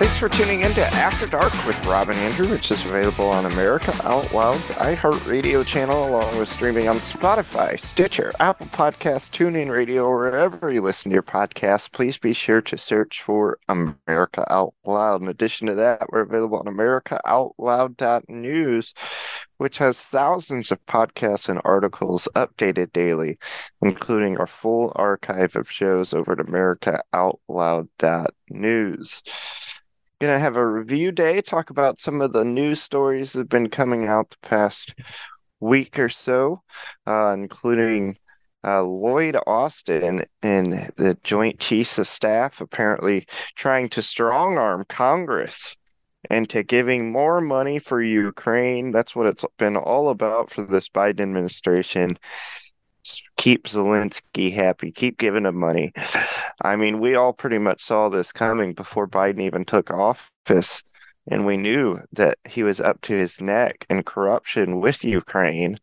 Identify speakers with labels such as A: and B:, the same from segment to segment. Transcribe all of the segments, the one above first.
A: Thanks for tuning in to After Dark with Rob and Andrew, which is available on America Out Loud's iHeartRadio channel, along with streaming on Spotify, Stitcher, Apple Podcasts, TuneIn Radio, or wherever you listen to your podcasts. Please be sure to search for America Out Loud. In addition to that, we're available on AmericaOutloud.news, which has thousands of podcasts and articles updated daily, including our full archive of shows over at AmericaOutloud.news. Gonna have a review day, talk about some of the news stories that have been coming out the past week or so, uh, including uh, Lloyd Austin and the Joint Chiefs of Staff apparently trying to strong arm Congress into giving more money for Ukraine. That's what it's been all about for this Biden administration keep Zelensky happy, keep giving him money. I mean, we all pretty much saw this coming before Biden even took office, and we knew that he was up to his neck in corruption with Ukraine.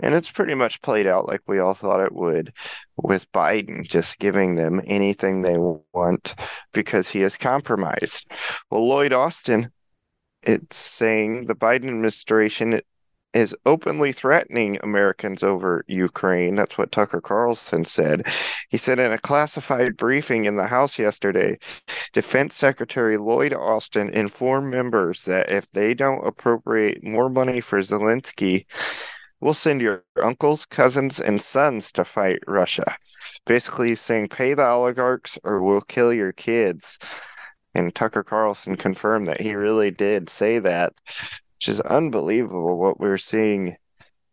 A: And it's pretty much played out like we all thought it would, with Biden just giving them anything they want because he is compromised. Well, Lloyd Austin, it's saying the Biden administration is openly threatening Americans over Ukraine. That's what Tucker Carlson said. He said in a classified briefing in the House yesterday, Defense Secretary Lloyd Austin informed members that if they don't appropriate more money for Zelensky, we'll send your uncles, cousins, and sons to fight Russia. Basically, saying pay the oligarchs or we'll kill your kids. And Tucker Carlson confirmed that he really did say that which is unbelievable what we're seeing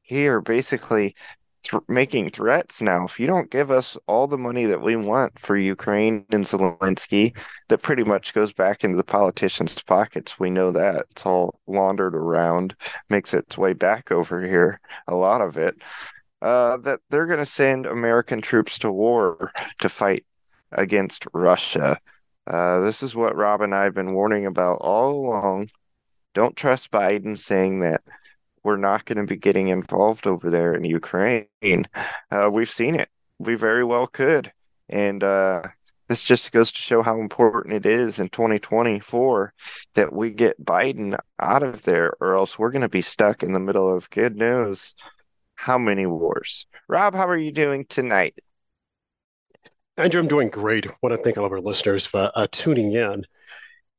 A: here. Basically, th- making threats now. If you don't give us all the money that we want for Ukraine and Zelensky, that pretty much goes back into the politicians' pockets. We know that it's all laundered around, makes its way back over here. A lot of it. Uh, that they're going to send American troops to war to fight against Russia. Uh, this is what Rob and I have been warning about all along. Don't trust Biden saying that we're not going to be getting involved over there in Ukraine. Uh, we've seen it. We very well could. And uh, this just goes to show how important it is in 2024 that we get Biden out of there, or else we're going to be stuck in the middle of good news. How many wars? Rob, how are you doing tonight?
B: Andrew, I'm doing great. I want to thank all of our listeners for uh, tuning in.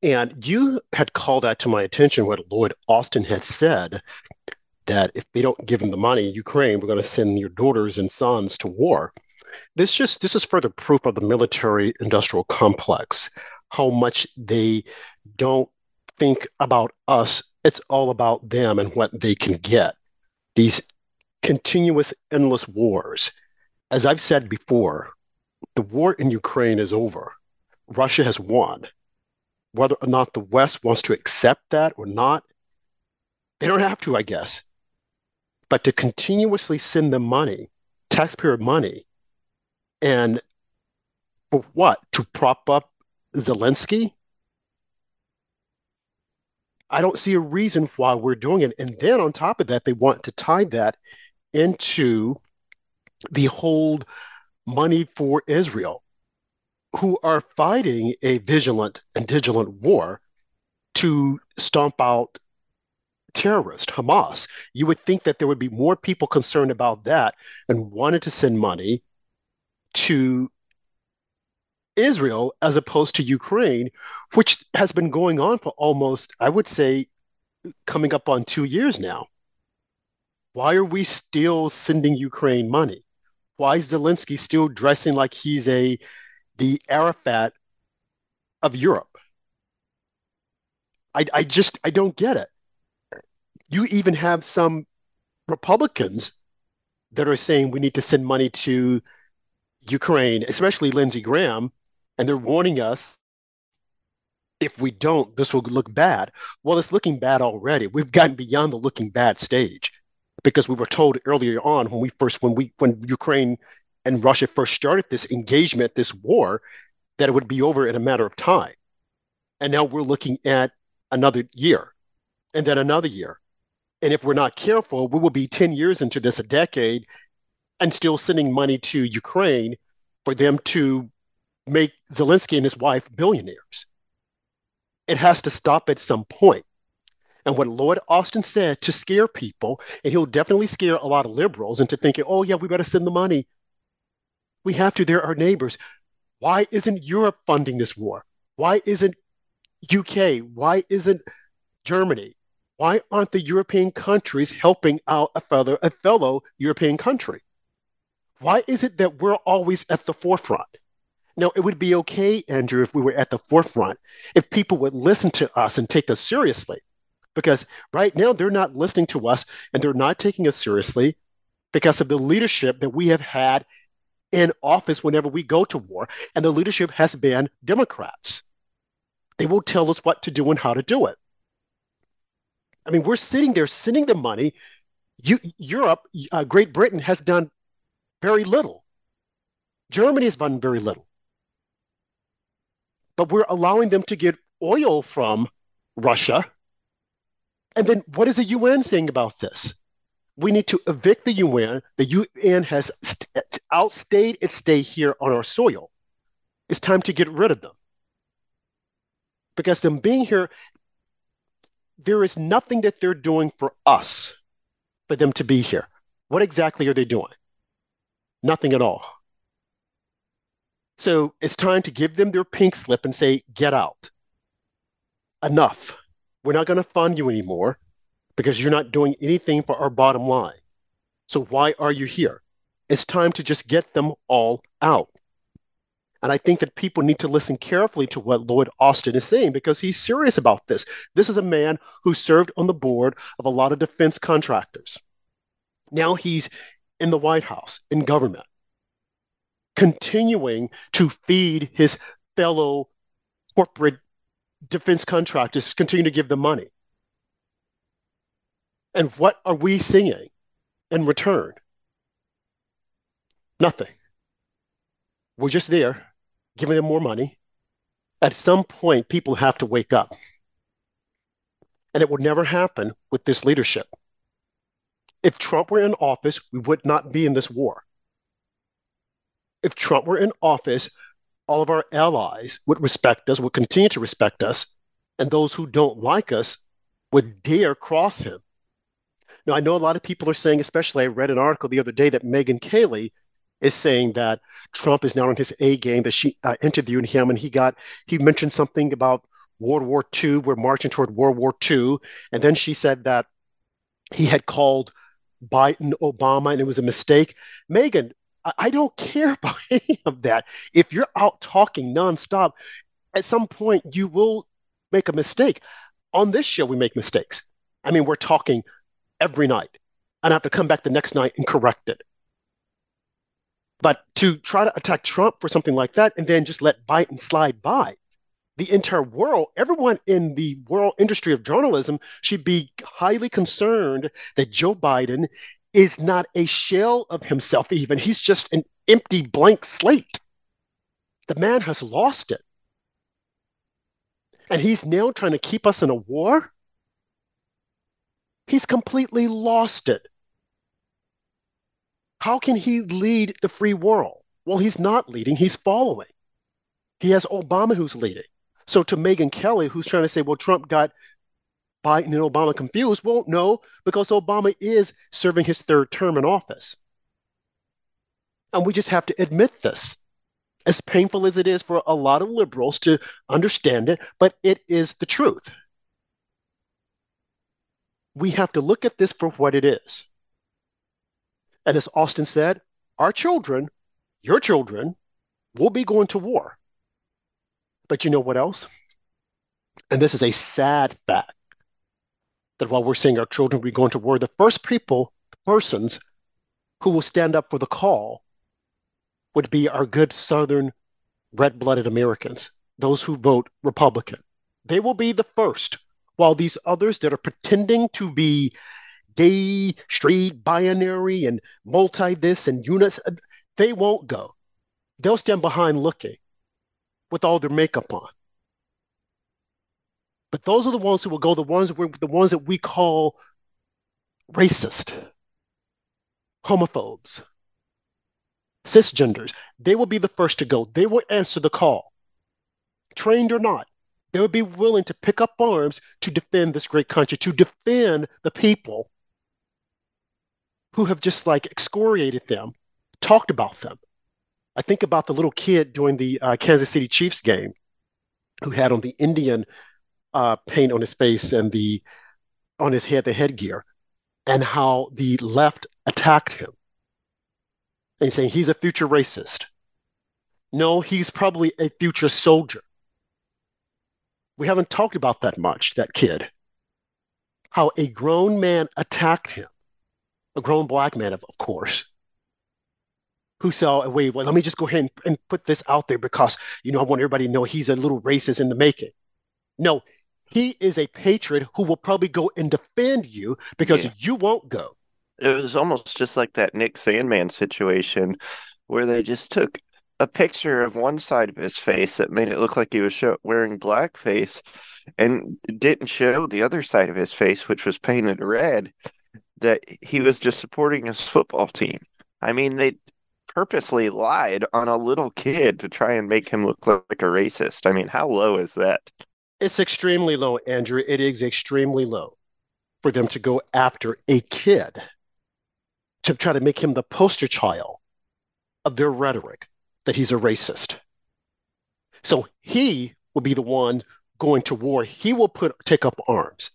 B: And you had called that to my attention what Lloyd Austin had said that if they don't give him the money, Ukraine, we're going to send your daughters and sons to war. This just this is further proof of the military industrial complex, how much they don't think about us. It's all about them and what they can get. These continuous, endless wars. As I've said before, the war in Ukraine is over. Russia has won whether or not the West wants to accept that or not, they don't have to, I guess. But to continuously send them money, taxpayer money, and for what? To prop up Zelensky? I don't see a reason why we're doing it. And then on top of that, they want to tie that into the whole money for Israel who are fighting a vigilant and vigilant war to stomp out terrorists, Hamas. You would think that there would be more people concerned about that and wanted to send money to Israel as opposed to Ukraine, which has been going on for almost, I would say, coming up on two years now. Why are we still sending Ukraine money? Why is Zelensky still dressing like he's a the Arafat of Europe. I, I just I don't get it. You even have some Republicans that are saying we need to send money to Ukraine, especially Lindsey Graham, and they're warning us if we don't, this will look bad. Well, it's looking bad already. We've gotten beyond the looking bad stage because we were told earlier on when we first when we when Ukraine and Russia first started this engagement, this war, that it would be over in a matter of time. And now we're looking at another year and then another year. And if we're not careful, we will be 10 years into this, a decade, and still sending money to Ukraine for them to make Zelensky and his wife billionaires. it has to stop at some point. And what Lloyd Austin said to scare people, and he'll definitely scare a lot of liberals into thinking, oh, yeah, we better send the money. We have to. They're our neighbors. Why isn't Europe funding this war? Why isn't UK? Why isn't Germany? Why aren't the European countries helping out a fellow, a fellow European country? Why is it that we're always at the forefront? Now, it would be okay, Andrew, if we were at the forefront, if people would listen to us and take us seriously. Because right now, they're not listening to us and they're not taking us seriously because of the leadership that we have had in office whenever we go to war. And the leadership has been Democrats. They will tell us what to do and how to do it. I mean, we're sitting there sending the money. You, Europe, uh, Great Britain has done very little. Germany has done very little. But we're allowing them to get oil from Russia. And then what is the UN saying about this? We need to evict the UN. The UN has st- outstayed its stay here on our soil. It's time to get rid of them. Because them being here, there is nothing that they're doing for us for them to be here. What exactly are they doing? Nothing at all. So it's time to give them their pink slip and say, get out. Enough. We're not going to fund you anymore because you're not doing anything for our bottom line. So why are you here? It's time to just get them all out. And I think that people need to listen carefully to what Lloyd Austin is saying because he's serious about this. This is a man who served on the board of a lot of defense contractors. Now he's in the White House, in government, continuing to feed his fellow corporate defense contractors, continue to give them money. And what are we seeing in return? Nothing. We're just there giving them more money. At some point, people have to wake up. And it will never happen with this leadership. If Trump were in office, we would not be in this war. If Trump were in office, all of our allies would respect us, would continue to respect us, and those who don't like us would dare cross him. Now, I know a lot of people are saying, especially I read an article the other day that Megyn Kelly is saying that Trump is now on his A game, that she uh, interviewed him and he got, he mentioned something about World War II, we're marching toward World War II. And then she said that he had called Biden Obama and it was a mistake. Megyn, I, I don't care about any of that. If you're out talking nonstop, at some point you will make a mistake. On this show, we make mistakes. I mean, we're talking every night and I have to come back the next night and correct it. But to try to attack Trump for something like that and then just let Biden slide by, the entire world, everyone in the world industry of journalism should be highly concerned that Joe Biden is not a shell of himself, even. He's just an empty blank slate. The man has lost it. And he's now trying to keep us in a war. He's completely lost it. How can he lead the free world? Well, he's not leading, he's following. He has Obama who's leading. So to Megyn Kelly, who's trying to say, well, Trump got Biden and Obama confused, well, no, because Obama is serving his third term in office. And we just have to admit this. As painful as it is for a lot of liberals to understand it, but it is the truth. We have to look at this for what it is. And as Austin said, our children, your children, will be going to war. But you know what else? And this is a sad fact that while we're seeing our children be going to war, the first people, persons who will stand up for the call would be our good Southern red blooded Americans, those who vote Republican. They will be the first, while these others that are pretending to be gay, straight, binary, and multi this and units, uh, they won't go. They'll stand behind looking with all their makeup on. But those are the ones who will go, the ones the ones that we call racist, homophobes, cisgenders. They will be the first to go. They will answer the call, trained or not. They would be willing to pick up arms to defend this great country, to defend the people who have just like excoriated them, talked about them. I think about the little kid during the uh, Kansas City Chiefs game who had on the Indian uh, paint on his face and the on his head the headgear, and how the left attacked him and saying he's a future racist. No, he's probably a future soldier. We haven't talked about that much, that kid. How a grown man attacked him, a grown black man, of, of course, who saw, wait, well, let me just go ahead and, and put this out there because, you know, I want everybody to know he's a little racist in the making. No, he is a patriot who will probably go and defend you because yeah. you won't go.
A: It was almost just like that Nick Sandmann situation where they just took a picture of one side of his face that made it look like he was show- wearing blackface and didn't show the other side of his face, which was painted red, that he was just supporting his football team. I mean, they purposely lied on a little kid to try and make him look like a racist. I mean, how low is that?
B: It's extremely low, Andrew. It is extremely low for them to go after a kid to try to make him the poster child of their rhetoric that he's a racist. So he will be the one going to war. He will put take up arms.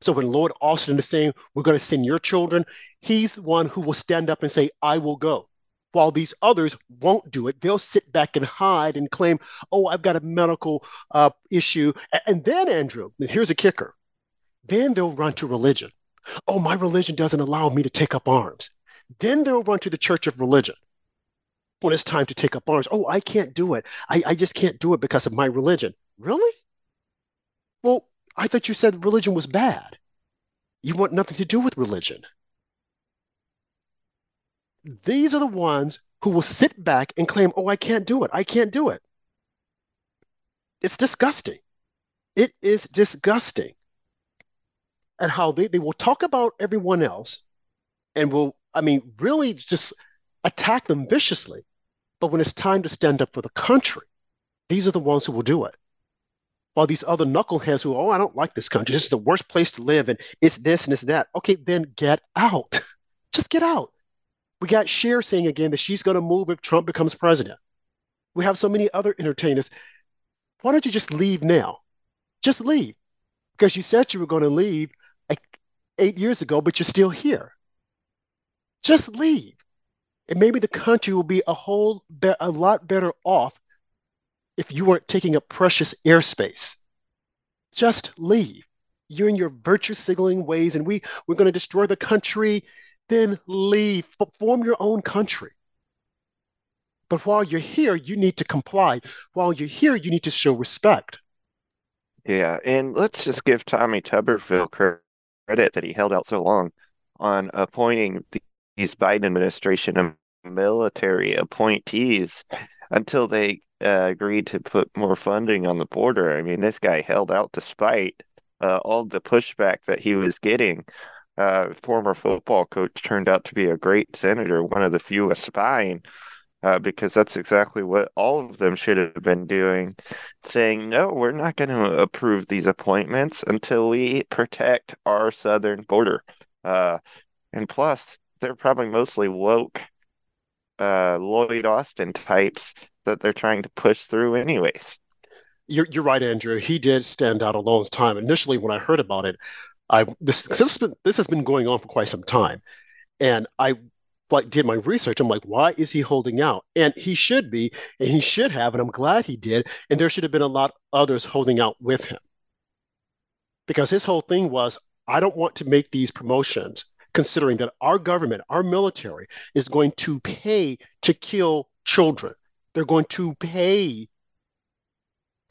B: So when Lloyd Austin is saying we're going to send your children, he's the one who will stand up and say, I will go. While these others won't do it, they'll sit back and hide and claim, oh, I've got a medical uh, issue. And then, Andrew, here's a kicker. Then they'll run to religion. Oh, my religion doesn't allow me to take up arms. Then they'll run to the church of religion when it's time to take up arms. Oh, I can't do it. I, I just can't do it because of my religion. Really? Well, I thought you said religion was bad. You want nothing to do with religion. These are the ones who will sit back and claim, oh, I can't do it. I can't do it. It's disgusting. It is disgusting. And how they, they will talk about everyone else and will, I mean, really just attack them viciously. But when it's time to stand up for the country, these are the ones who will do it. While these other knuckleheads who, oh, I don't like this country. This is the worst place to live, and it's this and it's that. Okay, then get out. Just get out. We got Cher saying again that she's going to move if Trump becomes president. We have so many other entertainers. Why don't you just leave now? Just leave. Because you said you were going to leave like eight years ago, but you're still here. Just leave and maybe the country will be a whole be- a lot better off if you weren't taking up precious airspace. Just leave. You're in your virtue signaling ways, and we we're going to destroy the country. Then leave. Form your own country. But while you're here, you need to comply. While you're here, you need to show respect.
A: Yeah, and let's just give Tommy Tuberville credit that he held out so long on appointing the these Biden administration military appointees until they uh, agreed to put more funding on the border. I mean, this guy held out despite uh, all the pushback that he was getting. Uh, former football coach turned out to be a great senator, one of the few aspiring, uh, because that's exactly what all of them should have been doing, saying, no, we're not going to approve these appointments until we protect our southern border. Uh, and plus, they're probably mostly woke uh, Lloyd Austin types that they're trying to push through, anyways.
B: You're you're right, Andrew. He did stand out a long time. Initially, when I heard about it, I this this has been this has been going on for quite some time, and I like did my research. I'm like, why is he holding out? And he should be, and he should have, and I'm glad he did. And there should have been a lot others holding out with him, because his whole thing was, I don't want to make these promotions considering that our government, our military, is going to pay to kill children. They're going to pay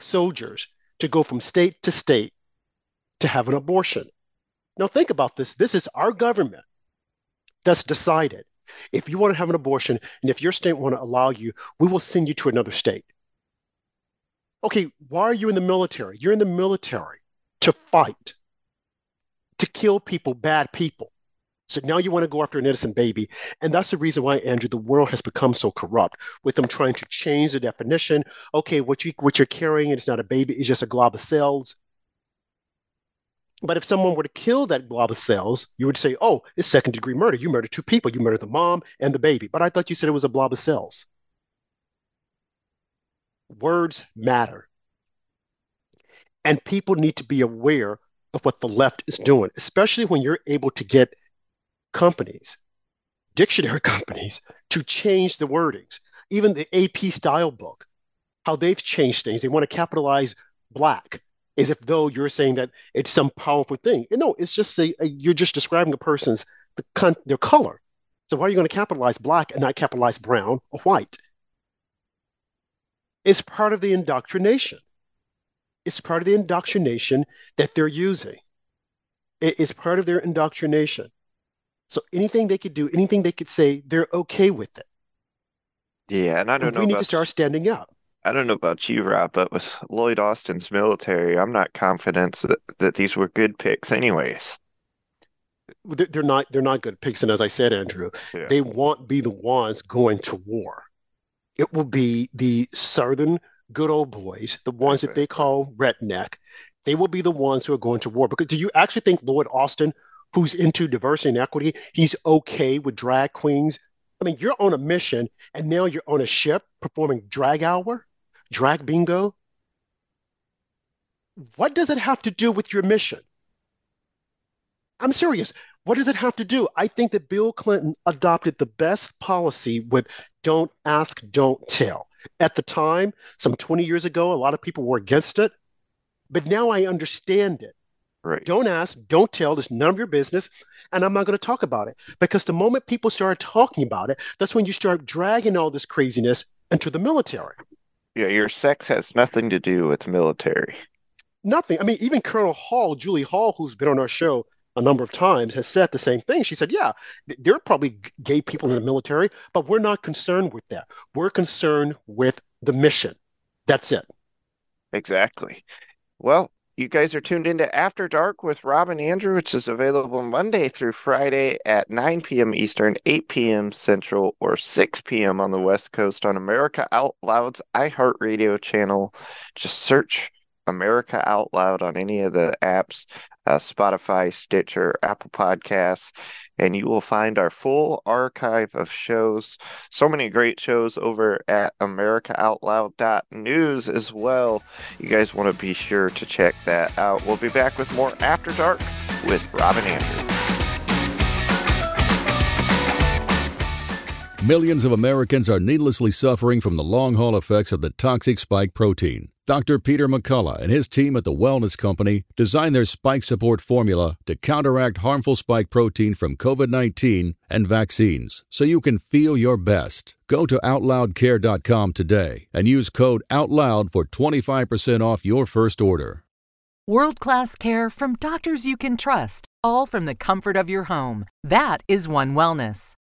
B: soldiers to go from state to state to have an abortion. Now, think about this. This is our government that's decided if you want to have an abortion and if your state want to allow you, we will send you to another state. Okay, why are you in the military? You're in the military to fight, to kill people, bad people. So now you want to go after an innocent baby. And that's the reason why, Andrew, the world has become so corrupt with them trying to change the definition. Okay, what you what you're carrying it's not a baby, it's just a glob of cells. But if someone were to kill that glob of cells, you would say, oh, it's second degree murder. You murdered two people. You murdered the mom and the baby. But I thought you said it was a blob of cells. Words matter. And people need to be aware of what the left is doing, especially when you're able to get companies, dictionary companies, to change the wordings. Even the AP style book, how they've changed things. They want to capitalize black as if though you're saying that it's some powerful thing. And no, it's just a, a, you're just describing a person's the con- their color. So why are you going to capitalize black and not capitalize brown or white? It's part of the indoctrination. It's part of the indoctrination that they're using. It is part of their indoctrination. So anything they could do, anything they could say, they're okay with it.
A: Yeah, and I don't
B: And
A: know
B: we need to start standing up.
A: I don't know about you, Rob, but with Lloyd Austin's military, I'm not confident that, that these were good picks anyways.
B: They're they're not they're not good picks. And as I said, Andrew,
A: Yeah.
B: they won't be the ones going to war. It will be the southern good old boys, the ones that they call redneck. They will be the ones who are going to war. Because do you actually think Lloyd Austin, who's into diversity and equity, he's okay with drag queens? I mean, you're on a mission and now you're on a ship performing drag hour, drag bingo. What does it have to do with your mission? I'm serious. What does it have to do? I think that Bill Clinton adopted the best policy with don't ask, don't tell. At the time, some 20 years ago, a lot of people were against it, but now I understand it.
A: Right.
B: Don't ask, don't tell, it's none of your business, and I'm not going to talk about it. Because the moment people start talking about it, that's when you start dragging all this craziness into the military.
A: Yeah, your sex has nothing to do with military.
B: Nothing. I mean, even Colonel Hall, Julie Hall, who's been on our show a number of times, has said the same thing. She said, Yeah, th- there are probably gay people in the military, but we're not concerned with that. We're concerned with the mission. That's it.
A: Exactly. Well, you guys are tuned into After Dark with Rob and Andrew, which is available Monday through Friday at 9 p.m. Eastern, 8 p.m. Central, or 6 p.m. on the West Coast on America Out Loud's iHeartRadio channel. Just search America Out Loud on any of the apps, uh, Spotify, Stitcher, Apple Podcasts, and you will find our full archive of shows. So many great shows over at AmericaOutloud.news as well. You guys want to be sure to check that out. We'll be back with more After Dark with Robin and Andrew.
C: Millions of Americans are needlessly suffering from the long haul effects of the toxic spike protein. Dr. Peter McCullough and his team at the Wellness Company designed their spike support formula to counteract harmful spike protein from COVID 19 and vaccines so you can feel your best. Go to OutLoudCare.com today and use code OUTLOUD for 25% off your first order.
D: World class care from doctors you can trust, all from the comfort of your home. That is One Wellness.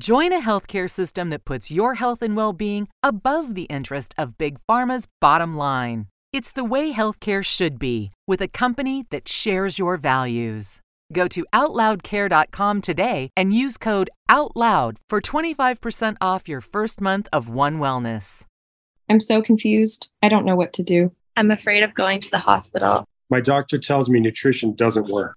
D: Join a healthcare system that puts your health and well being above the interest of Big Pharma's bottom line. It's the way healthcare should be, with a company that shares your values. Go to OutLoudCare.com today and use code OUTLOUD for 25% off your first month of One Wellness.
E: I'm so confused. I don't know what to do.
F: I'm afraid of going to the hospital.
G: My doctor tells me nutrition doesn't work.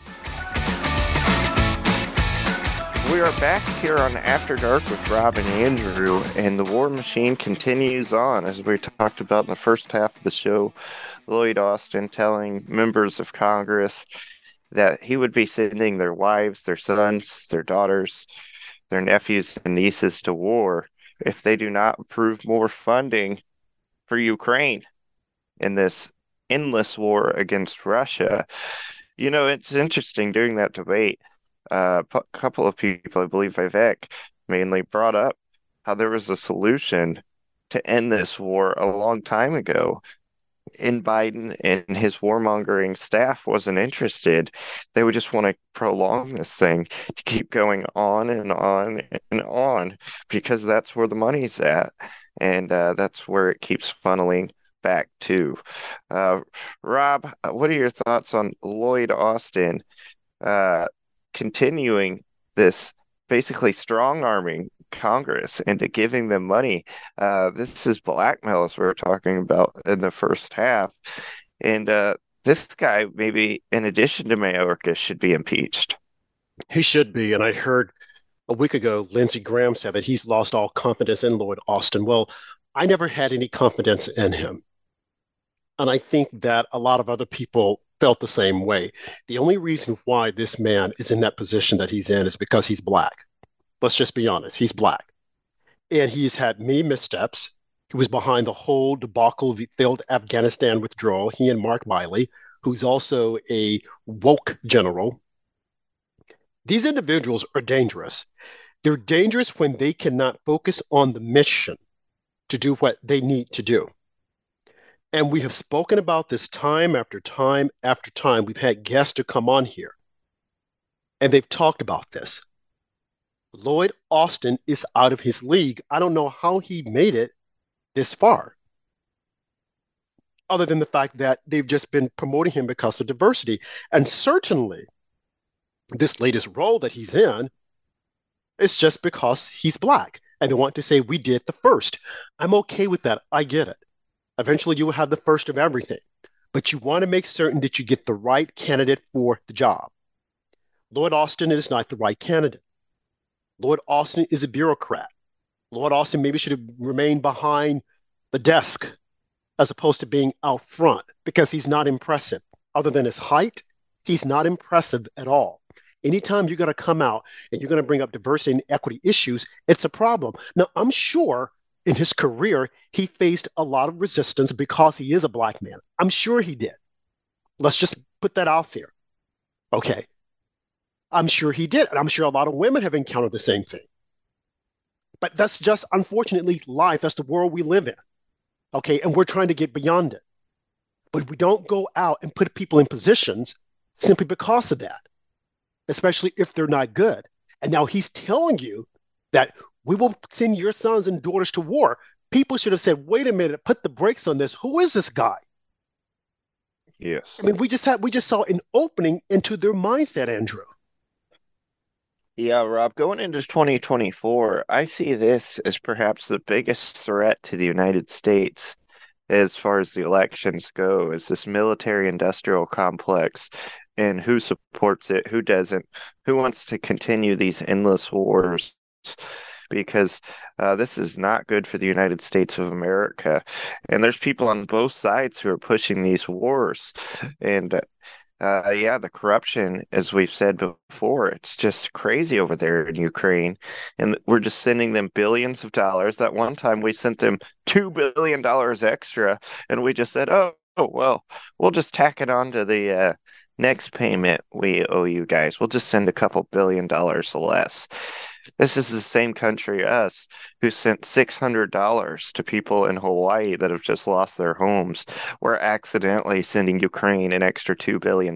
A: we are back here on After Dark with Rob and Andrew, and the war machine continues on. As we talked about in the first half of the show, Lloyd Austin telling members of Congress that he would be sending their wives, their sons, their daughters, their nephews and nieces to war if they do not approve more funding for Ukraine in this endless war against Russia. You know, it's interesting during that debate a couple of people, I believe Vivek mainly, brought up how there was a solution to end this war a long time ago. And Biden and his warmongering staff wasn't interested. They would just want to prolong this thing to keep going on and on and on because that's where the money's at. And uh, that's where it keeps funneling back to. Uh, Rob, what are your thoughts on Lloyd Austin uh, continuing this basically strong arming Congress into giving them money. Uh, this is blackmail, as we are talking about in the first half. And uh, this guy, maybe in addition to Mayorkas, should be impeached.
B: He should be. And I heard a week ago, Lindsey Graham said that he's lost all confidence in Lloyd Austin. Well, I never had any confidence in him. And I think that a lot of other people felt the same way. The only reason why this man is in that position that he's in is because he's black. Let's just be honest, he's black. And he's had many missteps. He was behind the whole debacle failed Afghanistan withdrawal, he and Mark Milley, who's also a woke general. These individuals are dangerous. They're dangerous when they cannot focus on the mission to do what they need to do. And we have spoken about this time after time after time. We've had guests to come on here, and they've talked about this. Lloyd Austin is out of his league. I don't know how he made it this far, other than the fact that they've just been promoting him because of diversity. And certainly, this latest role that he's in is just because he's black. And they want to say, we did the first. I'm okay with that. I get it. Eventually, you will have the first of everything, but you want to make certain that you get the right candidate for the job. Lloyd Austin is not the right candidate. Lloyd Austin is a bureaucrat. Lloyd Austin maybe should have remained behind the desk as opposed to being out front because he's not impressive. Other than his height, he's not impressive at all. Anytime you're going to come out and you're going to bring up diversity and equity issues, it's a problem. Now, I'm sure in his career, he faced a lot of resistance because he is a black man. I'm sure he did. Let's just put that out there. Okay. I'm sure he did. And I'm sure a lot of women have encountered the same thing. But that's just unfortunately life. That's the world we live in. Okay. And we're trying to get beyond it. But we don't go out and put people in positions simply because of that, especially if they're not good. And now he's telling you that we will send your sons and daughters to war. People should have said, wait a minute, put the brakes on this. Who is this guy?
A: Yes.
B: I mean, we just had we just saw an opening into their mindset, Andrew.
A: Yeah, Rob, going into 2024, I see this as perhaps the biggest threat to the United States as far as the elections go, is this military industrial complex and who supports it, who doesn't, who wants to continue these endless wars because uh, this is not good for the United States of America. And there's people on both sides who are pushing these wars. And uh, yeah, the corruption, as we've said before, it's just crazy over there in Ukraine. And we're just sending them billions of dollars. That one time we sent them $2 billion extra. And we just said, oh, oh well, we'll just tack it on to the. Uh, next payment we owe you guys. We'll just send a couple billion dollars less. This is the same country, us, who sent $600 to people in Hawaii that have just lost their homes. We're accidentally sending Ukraine an extra $2 billion.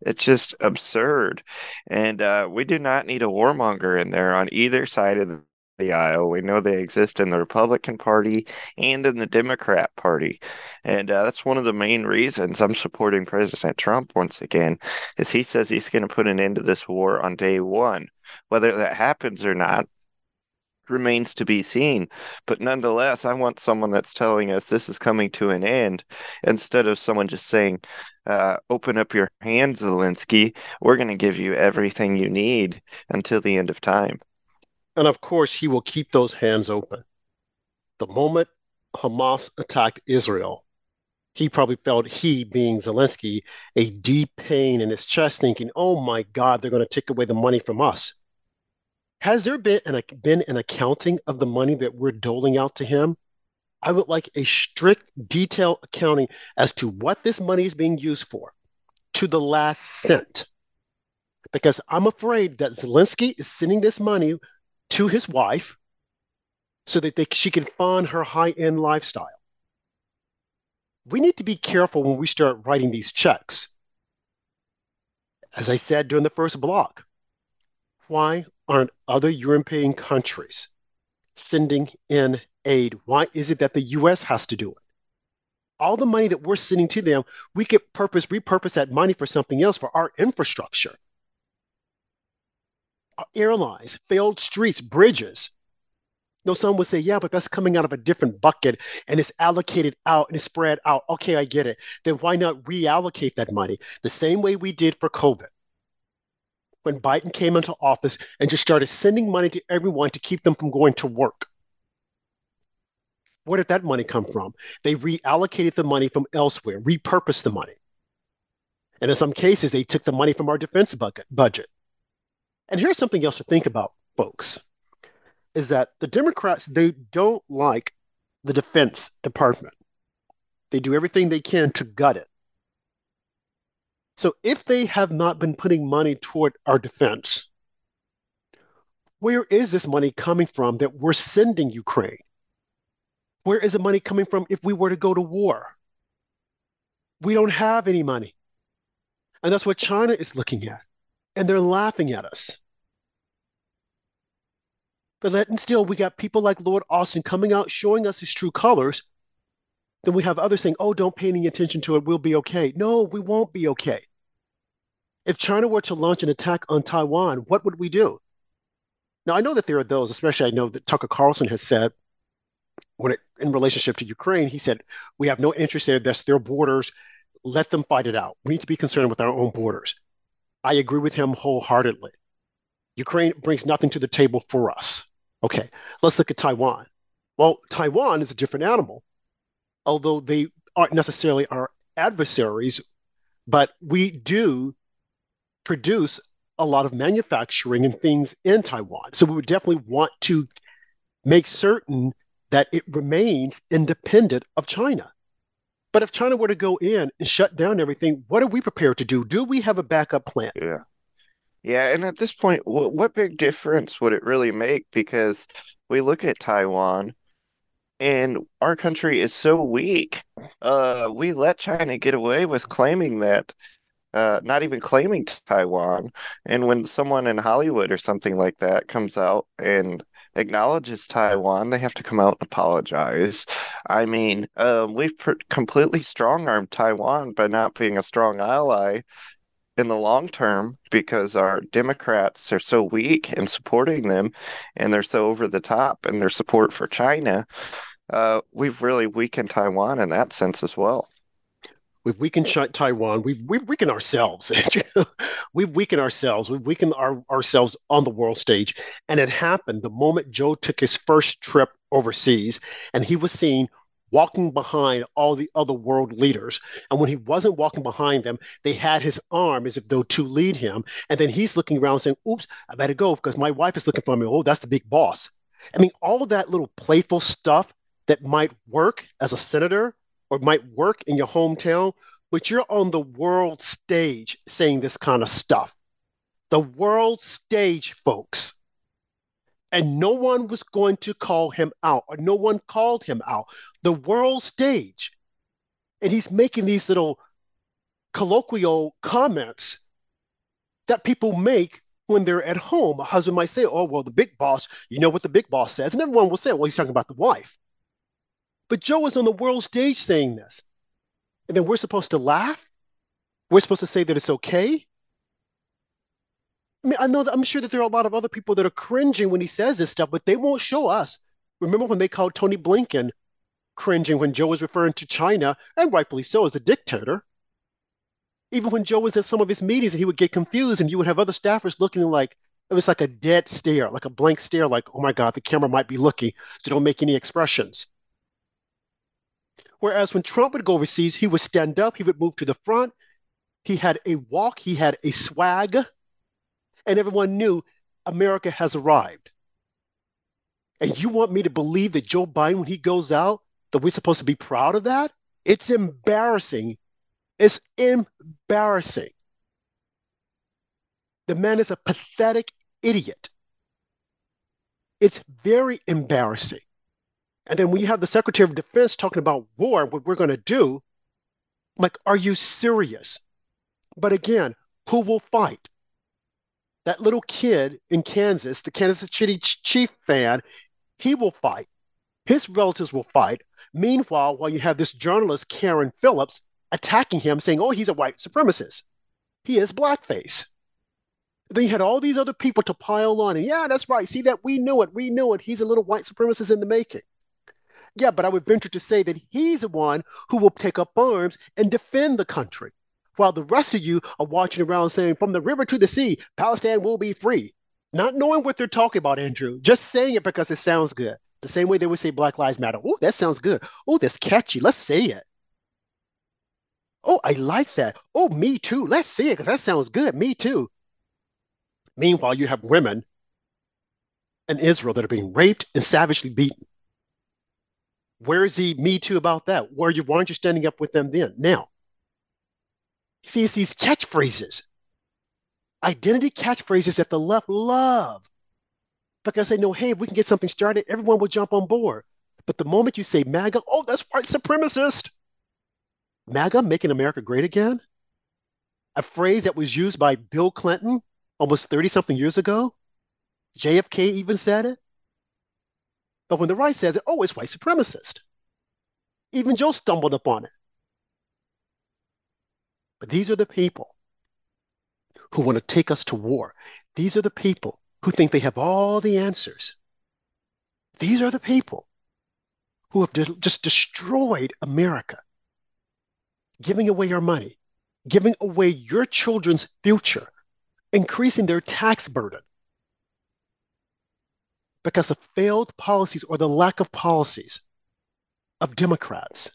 A: It's just absurd. And uh, we do not need a warmonger in there on either side of the aisle. We know they exist in the Republican Party and in the Democrat Party. And uh, that's one of the main reasons I'm supporting President Trump once again, is he says he's going to put an end to this war on day one. Whether that happens or not, remains to be seen. But nonetheless, I want someone that's telling us this is coming to an end instead of someone just saying, uh, open up your hands, Zelensky. We're going to give you everything you need until the end of time.
B: And of course, he will keep those hands open. The moment Hamas attacked Israel, he probably felt he, being Zelensky, a deep pain in his chest, thinking, oh my God, they're going to take away the money from us. Has there been an, been an accounting of the money that we're doling out to him? I would like a strict, detailed accounting as to what this money is being used for, to the last cent. Because I'm afraid that Zelensky is sending this money to his wife so that they, she can fund her high end lifestyle. We need to be careful when we start writing these checks. As I said during the first block, why aren't other European countries sending in aid? Why is it that the US has to do it? All the money that we're sending to them, we could purpose repurpose that money for something else for our infrastructure. Airlines, failed streets, bridges. No, some would say, yeah, but that's coming out of a different bucket and it's allocated out and it's spread out. Okay, I get it. Then why not reallocate that money the same way we did for COVID? when Biden came into office and just started sending money to everyone to keep them from going to work. Where did that money come from? They reallocated the money from elsewhere, repurposed the money. And in some cases, they took the money from our defense budget. And here's something else to think about, folks, is that the Democrats, they don't like the Defense Department. They do everything they can to gut it. So if they have not been putting money toward our defense, where is this money coming from that we're sending Ukraine? Where is the money coming from if we were to go to war? We don't have any money. And that's what China is looking at. And they're laughing at us. But and still, we got people like Lloyd Austin coming out showing us his true colors then we have others saying, oh, don't pay any attention to it. We'll be okay. No, we won't be okay. If China were to launch an attack on Taiwan, what would we do? Now, I know that there are those, especially I know that Tucker Carlson has said, when it, in relationship to Ukraine, he said, we have no interest there. That's their borders. Let them fight it out. We need to be concerned with our own borders. I agree with him wholeheartedly. Ukraine brings nothing to the table for us. Okay, let's look at Taiwan. Well, Taiwan is a different animal although they aren't necessarily our adversaries, but we do produce a lot of manufacturing and things in Taiwan. So we would definitely want to make certain that it remains independent of China. But if China were to go in and shut down everything, what are we prepared to do? Do we have a backup plan?
A: Yeah. Yeah. And at this point, what, what big difference would it really make? Because we look at Taiwan and our country is so weak. Uh, we let China get away with claiming that, uh, not even claiming Taiwan. And when someone in Hollywood or something like that comes out and acknowledges Taiwan, they have to come out and apologize. I mean, uh, we've pr- completely strong armed Taiwan by not being a strong ally in the long term because our Democrats are so weak in supporting them and they're so over the top in their support for China uh, we've really weakened Taiwan in that sense as well.
B: We've weakened Taiwan. We've we've weakened ourselves. we've weakened ourselves. We've weakened our, ourselves on the world stage. And it happened the moment Joe took his first trip overseas, and he was seen walking behind all the other world leaders. And when he wasn't walking behind them, they had his arm as if though to lead him. And then he's looking around saying, "Oops, I better go because my wife is looking for me." Oh, that's the big boss. I mean, all of that little playful stuff that might work as a senator or might work in your hometown, but you're on the world stage saying this kind of stuff. The world stage, folks. And no one was going to call him out, or no one called him out. The world stage. And he's making these little colloquial comments that people make when they're at home. A husband might say, Oh, well, the big boss, you know what the big boss says. And everyone will say, Well, he's talking about the wife. But Joe is on the world stage saying this. And then we're supposed to laugh? We're supposed to say that it's okay? I mean, I know that I'm sure that there are a lot of other people that are cringing when he says this stuff, but they won't show us. Remember when they called Tony Blinken cringing when Joe was referring to China, and rightfully so, as a dictator? Even when Joe was at some of his meetings he would get confused, and you would have other staffers looking like it was like a dead stare, like a blank stare, like, oh my God, the camera might be looking, so don't make any expressions. Whereas when Trump would go overseas, he would stand up, he would move to the front, he had a walk, he had a swag, and everyone knew America has arrived. And you want me to believe that Joe Biden, when he goes out, that we're supposed to be proud of that? It's embarrassing. It's embarrassing. The man is a pathetic idiot. It's very embarrassing. And then we have the Secretary of Defense talking about war, what we're going to do, I'm like, are you serious? But again, who will fight? That little kid in Kansas, the Kansas City Chief fan, he will fight. His relatives will fight. Meanwhile, while you have this journalist, Carron Phillips, attacking him, saying, oh, he's a white supremacist. He is blackface. Then you had all these other people to pile on, and yeah, that's right. See that? We knew it. We knew it. He's a little white supremacist in the making. Yeah, but I would venture to say that he's the one who will take up arms and defend the country while the rest of you are watching around saying, from the river to the sea, Palestine will be free. Not knowing what they're talking about, Andrew, just saying it because it sounds good. The same way they would say Black Lives Matter. Oh, that sounds good. Oh, that's catchy. Let's say it. Oh, I like that. Oh, me too. Let's say it because that sounds good. Me too. Meanwhile, you have women in Israel that are being raped and savagely beaten. Where's the me too about that? Where you, why aren't you standing up with them then? Now, See, it's these catchphrases, identity catchphrases that the left love because they know, hey, if we can get something started, everyone will jump on board. But the moment you say MAGA, oh, that's white supremacist. MAGA, making America great again? A phrase that was used by Bill Clinton almost 30 something years ago. JFK even said it. But when the right says it, oh, it's white supremacist. Even Joe stumbled upon it. But these are the people who want to take us to war. These are the people who think they have all the answers. These are the people who have de- just destroyed America, giving away our money, giving away your children's future, increasing their tax burden because of failed policies or the lack of policies of Democrats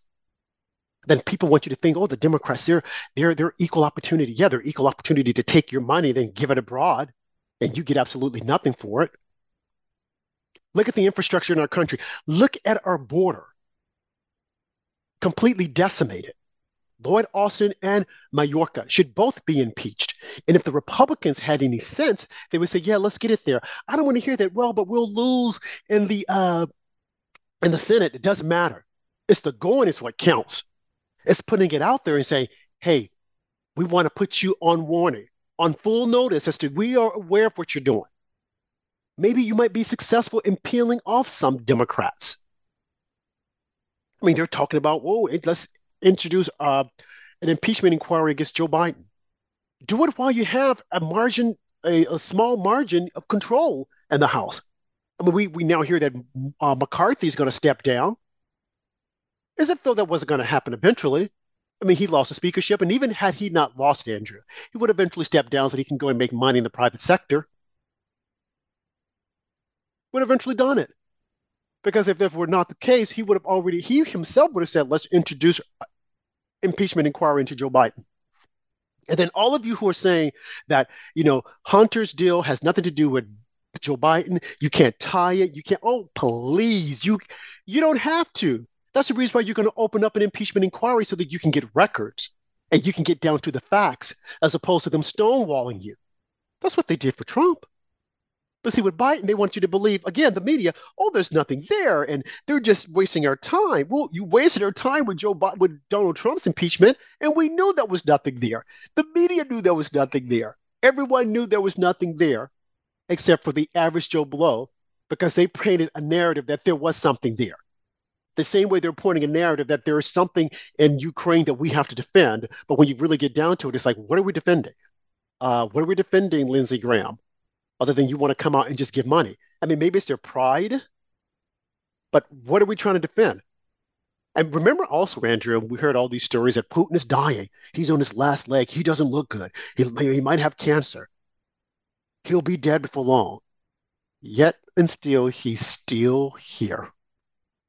B: then people want you to think, oh, the Democrats, they're they're they're equal opportunity. Yeah, they're equal opportunity to take your money, then give it abroad, and you get absolutely nothing for it. Look at the infrastructure in our country. Look at our border. Completely decimated. Lloyd Austin and Mayorkas should both be impeached. And if the Republicans had any sense, they would say, "Yeah, let's get it there." I don't want to hear that. Well, but we'll lose in the uh, in the Senate. It doesn't matter. It's the going is what counts. It's putting it out there and saying, hey, we want to put you on warning, on full notice as to we are aware of what you're doing. Maybe you might be successful in peeling off some Democrats. I mean, they're talking about, whoa, let's introduce uh, an impeachment inquiry against Joe Biden. Do it while you have a margin, a, a small margin of control in the House. I mean, we, we now hear that uh, McCarthy is going to step down as if though that wasn't going to happen eventually. I mean, he lost the speakership, and even had he not lost Andrew, he would eventually step down so he can go and make money in the private sector. Would have eventually done it. Because if that were not the case, he would have already, he himself would have said, let's introduce uh, impeachment inquiry into Joe Biden. And then all of you who are saying that, you know, Hunter's deal has nothing to do with Joe Biden, you can't tie it, you can't, oh, please, you you don't have to. That's the reason why you're going to open up an impeachment inquiry so that you can get records and you can get down to the facts as opposed to them stonewalling you. That's what they did for Trump. But see, with Biden, they want you to believe, again, the media, oh, there's nothing there, and they're just wasting our time. Well, you wasted our time with Joe Biden, with Donald Trump's impeachment, and we knew there was nothing there. The media knew there was nothing there. Everyone knew there was nothing there, except for the average Joe Blow, because they painted a narrative that there was something there the same way they're pointing a narrative that there is something in Ukraine that we have to defend. But when you really get down to it, it's like, what are we defending? Uh, what are we defending Lindsey Graham? Other than you want to come out and just give money. I mean, maybe it's their pride, but what are we trying to defend? And remember also, Andrew, we heard all these stories that Putin is dying. He's on his last leg. He doesn't look good. He, he might have cancer. He'll be dead before long. Yet and still, he's still here.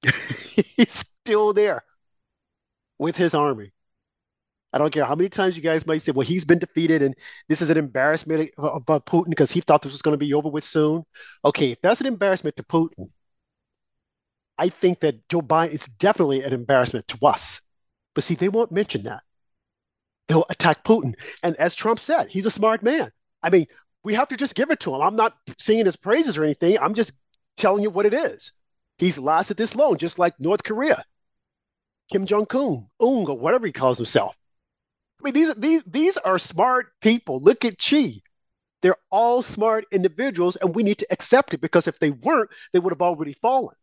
B: he's still there with his army. I don't care how many times you guys might say, well, he's been defeated and this is an embarrassment about Putin because he thought this was going to be over with soon. Okay, if that's an embarrassment to Putin, I think that Joe Biden is definitely an embarrassment to us. But see, they won't mention that. They'll attack Putin. And as Trump said, he's a smart man. I mean, we have to just give it to him. I'm not singing his praises or anything. I'm just telling you what it is. He's lasted this long, just like North Korea, Kim Jong Un, Ung, or whatever he calls himself. I mean, these these these are smart people. Look at Chi. They're all smart individuals, and we need to accept it because if they weren't, they would have already fallen.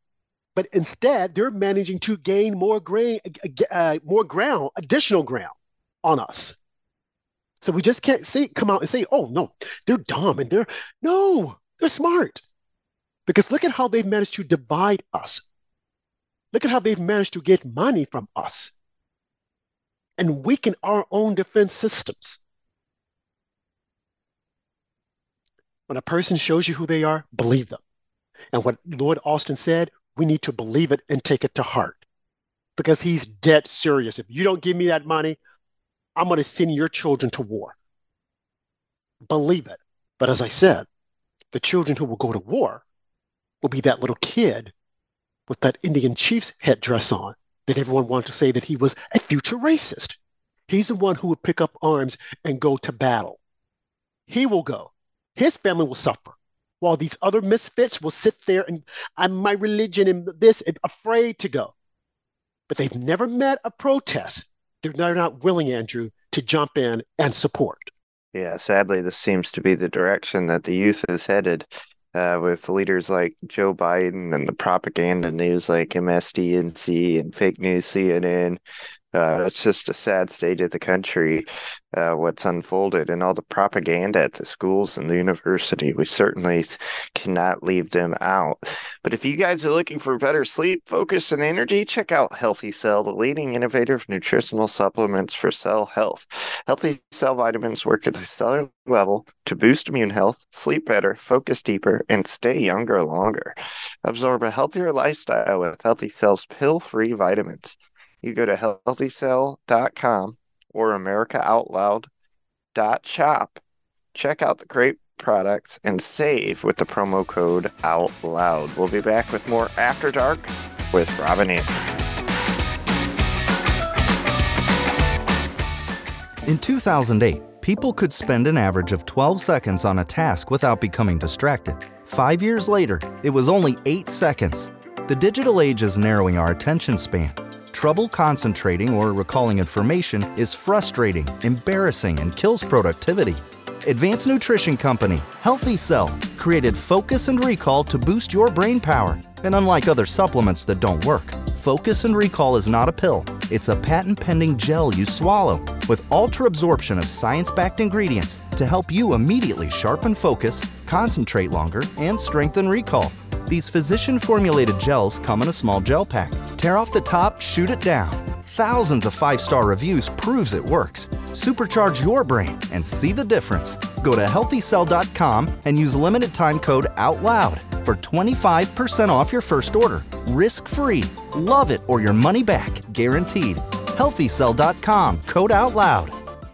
B: But instead, they're managing to gain more grain, uh, more ground, additional ground on us. So we just can't say come out and say, "Oh no, they're dumb," and they're no, they're smart. Because look at how they've managed to divide us. Look at how they've managed to get money from us and weaken our own defense systems. When a person shows you who they are, believe them. And what Lloyd Austin said, we need to believe it and take it to heart because he's dead serious. If you don't give me that money, I'm going to send your children to war. Believe it. But as I said, the children who will go to war will be that little kid with that Indian chief's headdress on that everyone wanted to say that he was a future racist. He's the one who would pick up arms and go to battle. He will go. His family will suffer while these other misfits will sit there and I'm my religion and this and afraid to go. But they've never met a protest. They're not, not willing, Andrew, to jump in and support.
A: Yeah, sadly, this seems to be the direction that the youth is headed uh, with leaders like Joe Biden and the propaganda news like MSDNC and fake news CNN. Uh, it's just a sad state of the country, uh, what's unfolded, and all the propaganda at the schools and the university. We certainly cannot leave them out. But if you guys are looking for better sleep, focus, and energy, check out Healthy Cell, the leading innovator of nutritional supplements for cell health. Healthy Cell vitamins work at the cellular level to boost immune health, sleep better, focus deeper, and stay younger longer. Absorb a healthier lifestyle with Healthy Cell's pill free vitamins you go to healthycell.com or americaoutloud.shop. Check out the great products and save with the promo code OUTLOUD. We'll be back with more After Dark with Rob and Andrew.
H: In 2008, people could spend an average of 12 seconds on a task without becoming distracted. Five years later, it was only 8 seconds. The digital age is narrowing our attention span Trouble concentrating or recalling information is frustrating, embarrassing, and kills productivity. Advanced Nutrition Company, Healthy Cell, created Focus and Recall to boost your brain power. And unlike other supplements that don't work, Focus and Recall is not a pill, it's a patent pending gel you swallow with ultra absorption of science backed ingredients to help you immediately sharpen focus, concentrate longer, and strengthen recall. These physician formulated gels come in a small gel pack. Tear off the top, shoot it down. Thousands of five star reviews proves it works. Supercharge your brain and see the difference. Go to healthycell.com and use limited time code OUTLOUD for 25% off your first order. Risk free. Love it or your money back. Guaranteed. Healthycell.com code OUTLOUD.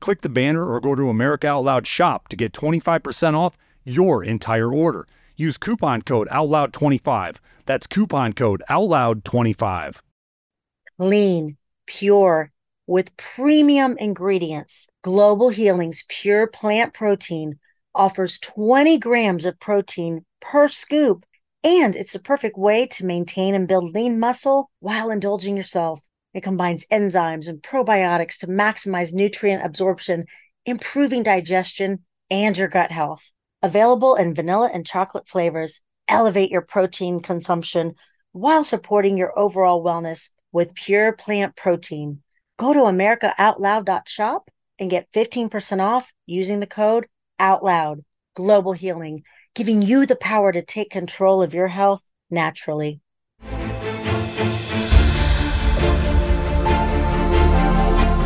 I: Click the banner or go to America Out Loud shop to get 25% off your entire order. Use coupon code OUTLOUD25. That's coupon code OUTLOUD25.
J: Clean, pure, with premium ingredients. Global Healing's pure plant protein offers 20 grams of protein per scoop, and it's the perfect way to maintain and build lean muscle while indulging yourself. It combines enzymes and probiotics to maximize nutrient absorption, improving digestion and your gut health. Available in vanilla and chocolate flavors, elevate your protein consumption while supporting your overall wellness with pure plant protein. Go to americaoutloud.shop and get 15% off using the code OUTLOUD. Global healing, giving you the power to take control of your health naturally.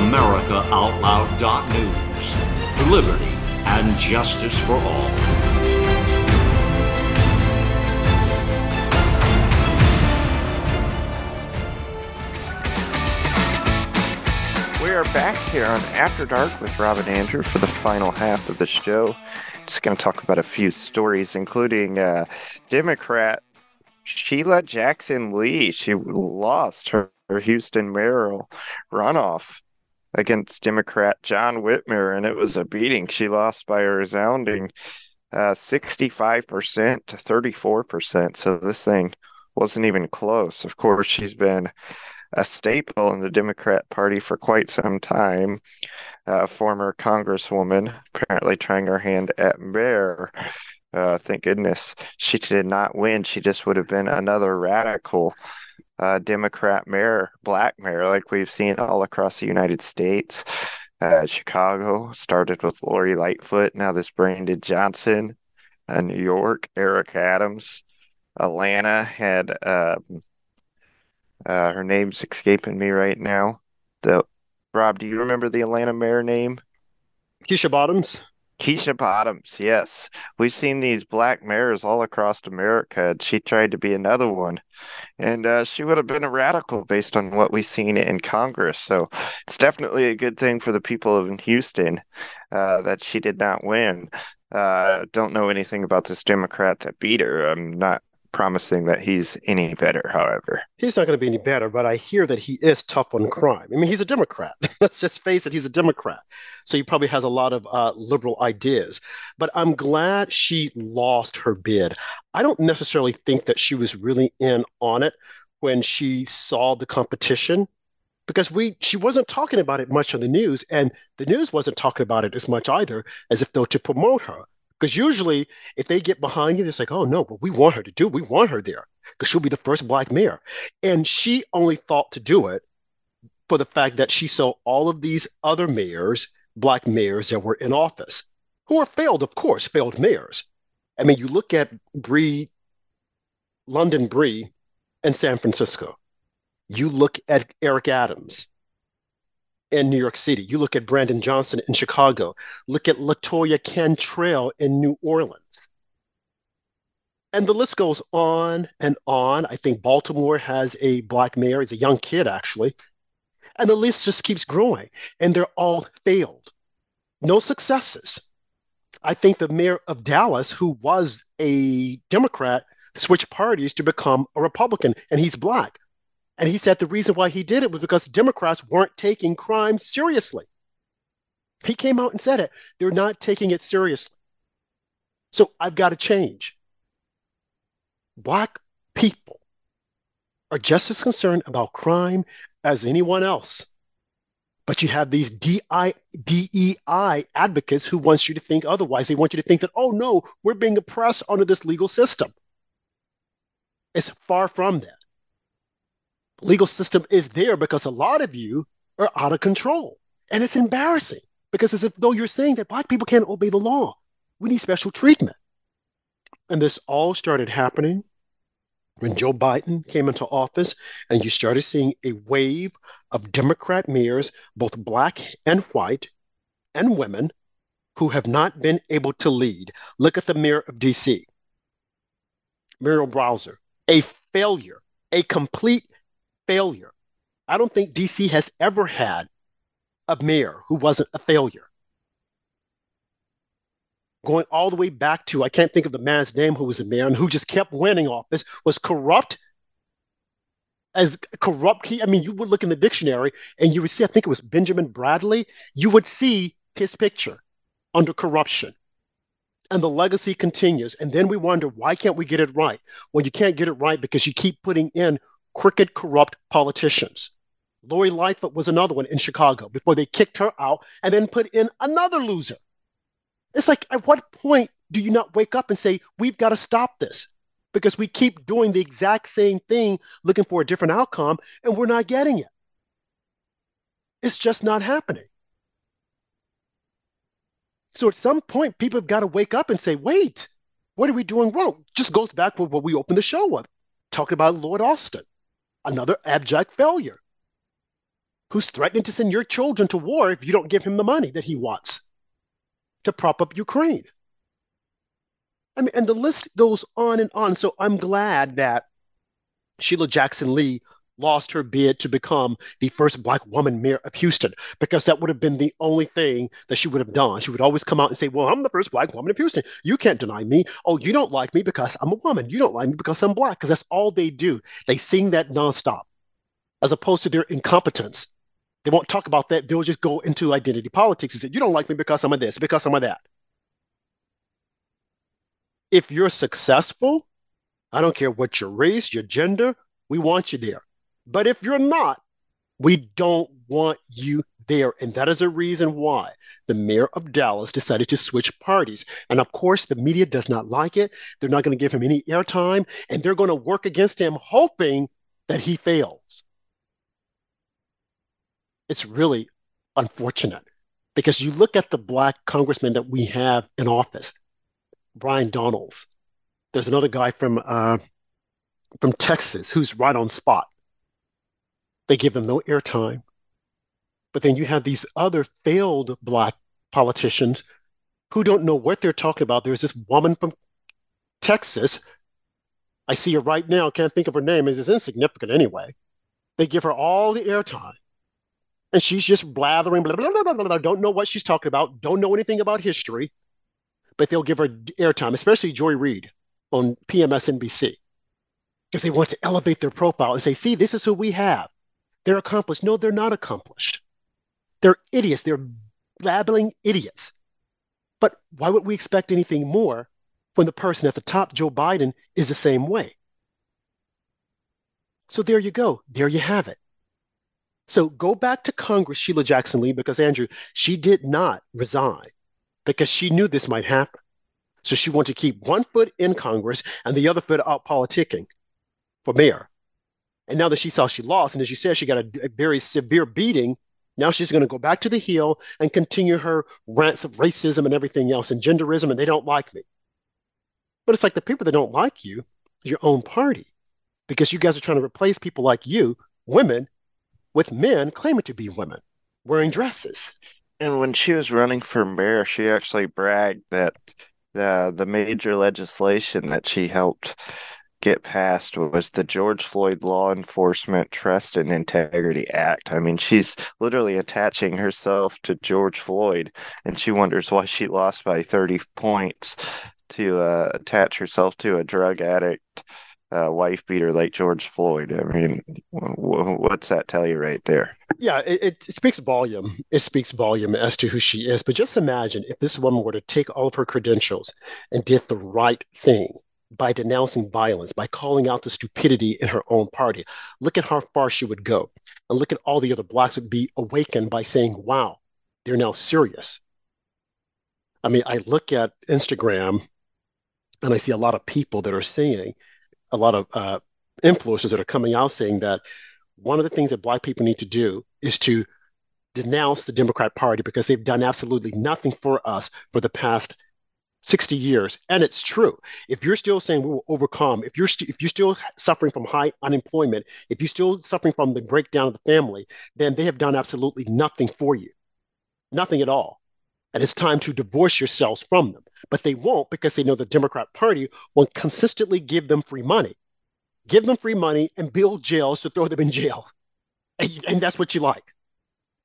K: AmericaOutloud.news. Liberty and justice for all.
A: We are back here on After Dark with Rob and Andrew for the final half of the show. Just going to talk about a few stories, including uh, Democrat Sheila Jackson Lee. She lost her, her Houston mayoral runoff against Democrat John Whitmire, and it was a beating. She lost by a resounding uh, 65% to 34%. So this thing wasn't even close. Of course, she's been a staple in the Democrat Party for quite some time. Uh, former Congresswoman, apparently trying her hand at mayor. Uh, thank goodness she did not win. She just would have been another radical uh, Democrat mayor, black mayor, like we've seen all across the United States. Uh, Chicago started with Lori Lightfoot. Now this Brandon Johnson. Uh, New York, Eric Adams. Atlanta had uh, uh, her name's escaping me right now. The Rob, do you remember the Atlanta mayor name?
B: Keisha Bottoms.
A: Keisha Bottoms, yes. We've seen these black mayors all across America. And she tried to be another one. And uh, she would have been a radical based on what we've seen in Congress. So it's definitely a good thing for the people in Houston uh, that she did not win. Uh, don't know anything about this Democrat that beat her. I'm not promising that he's any better, however.
B: He's not going to be any better, but I hear that he is tough on crime. I mean, he's a Democrat. Let's just face it, he's a Democrat. So he probably has a lot of uh, liberal ideas. But I'm glad she lost her bid. I don't necessarily think that she was really in on it when she saw the competition because we she wasn't talking about it much on the news and the news wasn't talking about it as much either as if though to promote her because usually, if they get behind you, it's like, oh no, but we want her to do. We want her there because she'll be the first black mayor. And she only thought to do it for the fact that she saw all of these other mayors, black mayors that were in office, who are failed, of course, failed mayors. I mean, you look at Breed, London Breed, in San Francisco. You look at Eric Adams in New York City. You look at Brandon Johnson in Chicago. Look at Latoya Cantrell in New Orleans. And the list goes on and on. I think Baltimore has a black mayor. He's a young kid, actually. And the list just keeps growing. And they're all failed. No successes. I think the mayor of Dallas, who was a Democrat, switched parties to become a Republican, and he's black. And he said the reason why he did it was because Democrats weren't taking crime seriously. He came out and said it. They're not taking it seriously. So I've got to change. Black people are just as concerned about crime as anyone else. But you have these DEI advocates who want you to think otherwise. They want you to think that, oh no, we're being oppressed under this legal system. It's far from that legal system is there because a lot of you are out of control. And it's embarrassing because as if though you're saying that Black people can't obey the law. We need special treatment. And this all started happening when Joe Biden came into office, and you started seeing a wave of Democrat mayors, both black and white and women, who have not been able to lead. Look at the mayor of DC, Muriel Bowser, a failure, a complete failure. I don't think DC has ever had a mayor who wasn't a failure. Going all the way back to, I can't think of the man's name who was a mayor and who just kept winning office, was corrupt as corrupt. He, I mean, you would look in the dictionary and you would see, I think it was Benjamin Bradley, you would see his picture under corruption. And the legacy continues. And then we wonder, why can't we get it right? Well, you can't get it right because you keep putting in crooked, corrupt politicians. Lori Lightfoot was another one in Chicago before they kicked her out and then put in another loser. It's like, at what point do you not wake up and say, we've got to stop this? Because we keep doing the exact same thing, looking for a different outcome, and we're not getting it. It's just not happening. So at some point, people have got to wake up and say, wait, what are we doing wrong? Just goes back with what we opened the show with, talking about Lloyd Austin, another abject failure, who's threatening to send your children to war if you don't give him the money that he wants to prop up Ukraine. I mean, and the list goes on and on. So I'm glad that Sheila Jackson Lee lost her bid to become the first black woman mayor of Houston because that would have been the only thing that she would have done. She would always come out and say, Well, I'm the first black woman of Houston. You can't deny me. Oh, you don't like me because I'm a woman. You don't like me because I'm black. Because that's all they do. They sing that nonstop as opposed to their incompetence. They won't talk about that. They'll just go into identity politics and say, You don't like me because I'm a this, because I'm a that. If you're successful, I don't care what your race, your gender, we want you there. But if you're not, we don't want you there. And that is a reason why the mayor of Dallas decided to switch parties. And of course, the media does not like it. They're not going to give him any airtime, and they're going to work against him, hoping that he fails. It's really unfortunate because you look at the black congressman that we have in office, Byron Donalds. There's another guy from uh, from Texas who's right on spot. They give him no airtime. But then you have these other failed black politicians who don't know what they're talking about. There's this woman from Texas. I see her right now, can't think of her name, is insignificant anyway. They give her all the airtime. And she's just blathering, blah, blah, blah, blah, blah, don't know what she's talking about, don't know anything about history, but they'll give her airtime, especially Joy Reid on PMSNBC, because they want to elevate their profile and say, see, this is who we have. They're accomplished. No, they're not accomplished. They're idiots. They're babbling idiots. But why would we expect anything more when the person at the top, Joe Biden, is the same way? So there you go. There you have it. So go back to Congress, Sheila Jackson Lee, because Andrew, she did not resign because she knew this might happen. So she wanted to keep one foot in Congress and the other foot out politicking for mayor. And now that she saw she lost, and as you said, she got a, a very severe beating, now she's going to go back to the Hill and continue her rants of racism and everything else and genderism, and they don't like me. But it's like the people that don't like you, your own party, because you guys are trying to replace people like you, women, with men claiming to be women wearing dresses.
A: And when she was running for mayor, she actually bragged that the the major legislation that she helped get passed was the George Floyd Law Enforcement Trust and Integrity Act. I mean, she's literally attaching herself to George Floyd, and she wonders why she lost by 30 points to uh, attach herself to a drug addict uh, wife beater like George Floyd. I mean, w- what's that tell you right there?
B: Yeah, it, it, speaks volume. It speaks volume as to who she is. But just imagine if this woman were to take all of her credentials and did the right thing by denouncing violence, by calling out the stupidity in her own party. Look at how far she would go. And look at all the other blacks would be awakened by saying, wow, they're now serious. I mean, I look at Instagram and I see a lot of people that are saying, a lot of uh, influencers that are coming out saying that one of the things that black people need to do is to denounce the Democrat Party because they've done absolutely nothing for us for the past 60 years and it's true if you're still saying we will overcome if you're st- if you're still suffering from high unemployment if you're still suffering from the breakdown of the family then they have done absolutely nothing for you nothing at all And it's time to divorce yourselves from them. But they won't because they know the Democrat Party will consistently give them free money. Give them free money and build jails to throw them in jail. And, and that's what you like.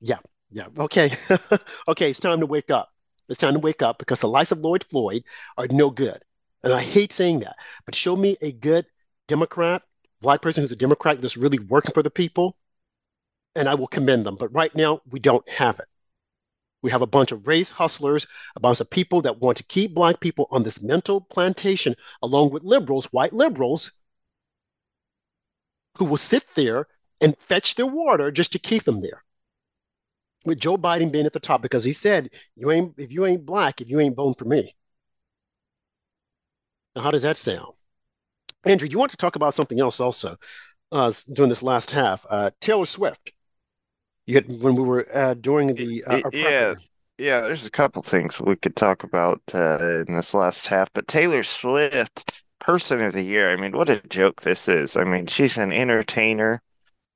B: Yeah, yeah. Okay. okay, it's time to wake up. It's time to wake up because the likes of Lloyd Floyd are no good. And I hate saying that, but show me a good Democrat, black person who's a Democrat that's really working for the people, and I will commend them. But right now, we don't have it. We have a bunch of race hustlers, a bunch of people that want to keep black people on this mental plantation, along with liberals, white liberals, who will sit there and fetch their water just to keep them there. With Joe Biden being at the top because he said, "You ain't if you ain't black, if you ain't voting for me." Now, how does that sound? Andrew, you want to talk about something else also uh, during this last half? Uh, Taylor Swift. You had, when we were uh, doing the uh,
A: yeah, yeah. There's a couple things we could talk about uh, in this last half, but Taylor Swift, Person of the Year. I mean, what a joke this is. I mean, she's an entertainer.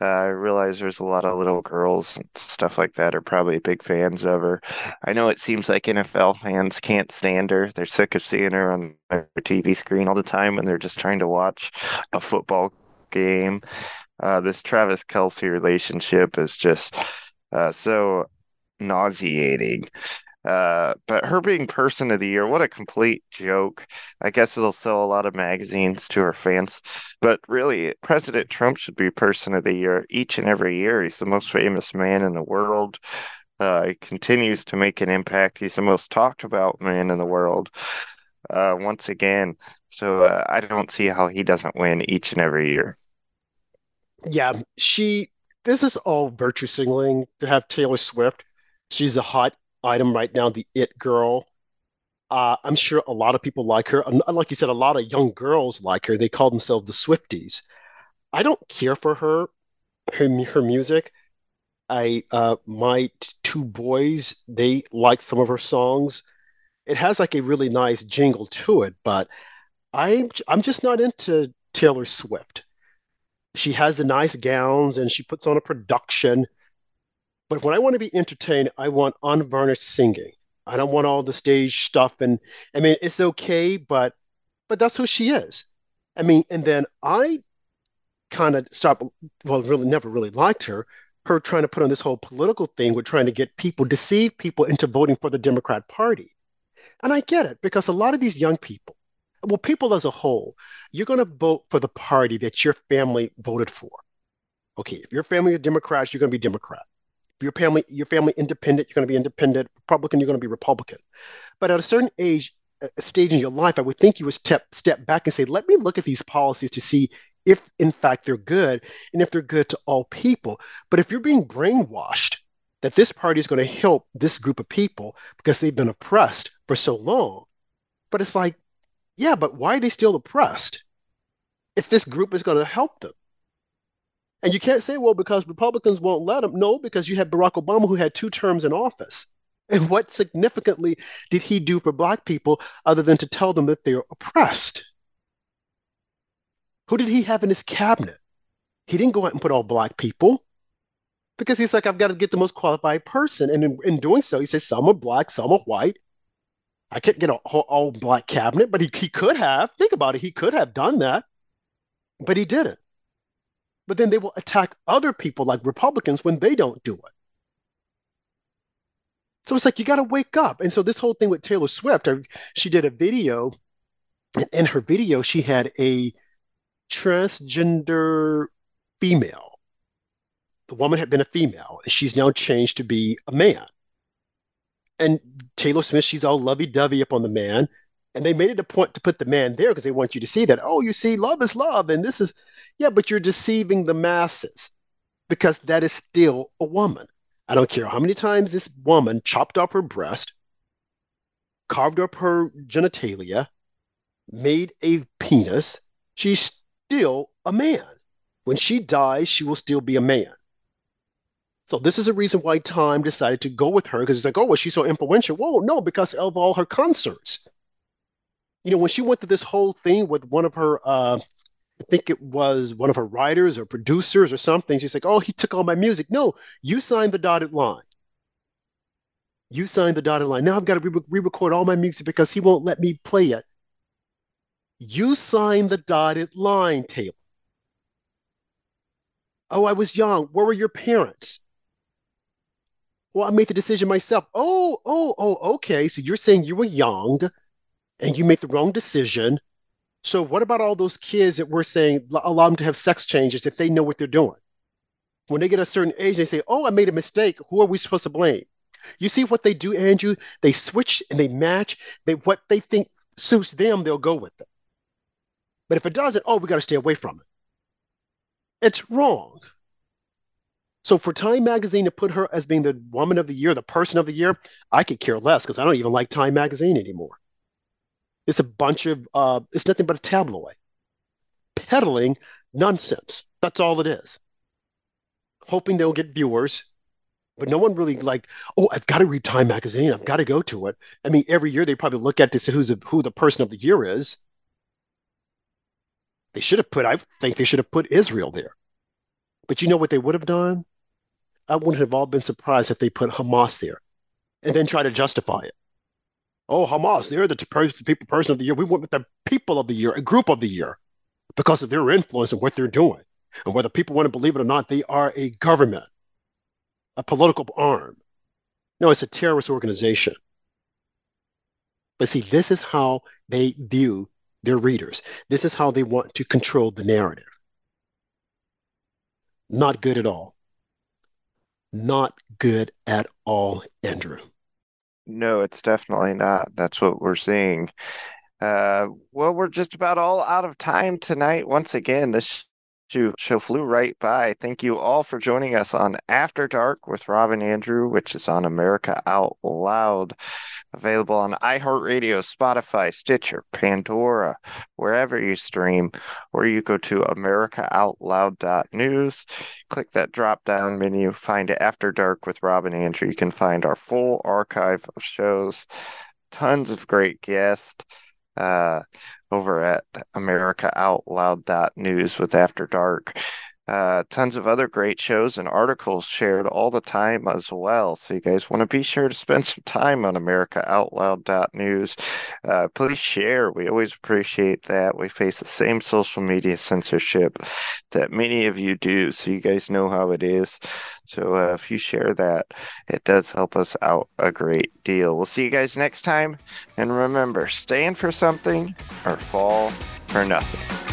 A: Uh, I realize there's a lot of little girls and stuff like that are probably big fans of her. I know it seems like NFL fans can't stand her. They're sick of seeing her on their TV screen all the time when they're just trying to watch a football game. Uh, this Travis Kelce relationship is just uh, so nauseating. Uh, but her being person of the year, what a complete joke. I guess it'll sell a lot of magazines to her fans. But really, President Trump should be person of the year each and every year. He's the most famous man in the world. Uh, he continues to make an impact. He's the most talked about man in the world. Uh, once again, so uh, I don't see how he doesn't win each and every year.
B: Yeah, she. This is all virtue signaling to have Taylor Swift. She's a hot item right now, the it girl. Uh, I'm sure a lot of people like her. Like you said, a lot of young girls like her. They call themselves the Swifties. I don't care for her, her, her music. I uh, my two boys they like some of her songs. It has like a really nice jingle to it, but I'm I'm just not into Taylor Swift. She has the nice gowns and she puts on a production but when I want to be entertained, I want unvarnished singing. I don't want all the stage stuff. And I mean, it's okay, but but that's who she is. I mean, and then I kind of stopped. Well, really, never really liked her. Her trying to put on this whole political thing with trying to get people, deceive people into voting for the Democrat Party. And I get it because a lot of these young people, well, people as a whole, you're going to vote for the party that your family voted for. Okay, if your family are Democrats, you're going to be Democrat your family your family independent you're going to be independent republican you're going to be republican. But at a certain age a stage in your life i would think you would step step back and say let me look at these policies to see if in fact they're good and if they're good to all people. But if you're being brainwashed that this party is going to help this group of people because they've been oppressed for so long but it's like yeah but why are they still oppressed? If this group is going to help them and you can't say, well, because Republicans won't let him. No, because you had Barack Obama who had two terms in office. And what significantly did he do for Black people other than to tell them that they're oppressed? Who did he have in his cabinet? He didn't go out and put all Black people because he's like, I've got to get the most qualified person. And in, in doing so, he says, some are Black, some are white. I can't get all, all Black cabinet, but he, he could have. Think about it. He could have done that, but he didn't but then they will attack other people like Republicans when they don't do it. So it's like you got to wake up. And so this whole thing with Taylor Swift, she did a video, and in her video, she had a transgender female. The woman had been a female, and she's now changed to be a man. And Taylor Smith, she's all lovey dovey up on the man. And they made it a point to put the man there because they want you to see that, oh, you see, love is love. And this is, yeah, but you're deceiving the masses because that is still a woman. I don't care how many times this woman chopped off her breast, carved up her genitalia, made a penis, she's still a man. When she dies, she will still be a man. So this is a reason why Time decided to go with her because it's like, oh, well, she's so influential. Whoa, no, because of all her concerts. You know, when she went through this whole thing with one of her uh, I think it was one of her writers or producers or something. She's like, "Oh, he took all my music." No, you signed the dotted line. You signed the dotted line. Now I've got to re record all my music because he won't let me play it. You signed the dotted line, Taylor. Oh, I was young. Where were your parents? Well, I made the decision myself. Oh, oh, oh, okay. So you're saying you were young and you made the wrong decision. So what about all those kids that we're saying allow them to have sex changes if they know what they're doing? When they get a certain age, they say, oh, I made a mistake. Who are we supposed to blame? You see what they do, Andrew? They switch and they match. They what they think suits them, they'll go with it. But if it doesn't, oh, we got to stay away from it. It's wrong. So for Time Magazine to put her as being the woman of the year, the person of the year, I could care less because I don't even like Time Magazine anymore. It's a bunch of uh, it's nothing but a tabloid peddling nonsense. That's all it is. Hoping they'll get viewers but no one really like, oh, I've got to read Time magazine. I've got to go to it. I mean, every year they probably look at see who's a, who the person of the year is. They should have put, I think they should have put Israel there. But you know what they would have done? I wouldn't have all been surprised if they put Hamas there and then try to justify it. Oh, Hamas, they're the, people person of the year. We went with the people of the year, a group of the year, because of their influence and what they're doing. And whether people want to believe it or not, they are a government a political arm. No, it's a terrorist organization. But see, this is how they view their readers. This is how they want to control the narrative. Not good at all. Not good at all, Andrew.
A: No, it's definitely not. That's what we're seeing. Uh, well, we're just about all out of time tonight. Once again, this show flew right by. Thank you all for joining us on After Dark with Rob and Andrew, which is on America Out Loud. Available on iHeartRadio, Spotify, Stitcher, Pandora, wherever you stream, or you go to AmericaOutloud.news. Click that drop down menu, find After Dark with Rob and Andrew. You can find our full archive of shows, tons of great guests. Uh, over at AmericaOutloud.news with After Dark. Uh, tons of other great shows and articles shared all the time as well. So you guys want to be sure to spend some time on AmericaOutloud.news. Uh, please share. We always appreciate that. We face the same social media censorship that many of you do, so you guys know how it is. So uh, if you share that, it does help us out a great deal. We'll see you guys next time. And remember, stand for something or fall for nothing.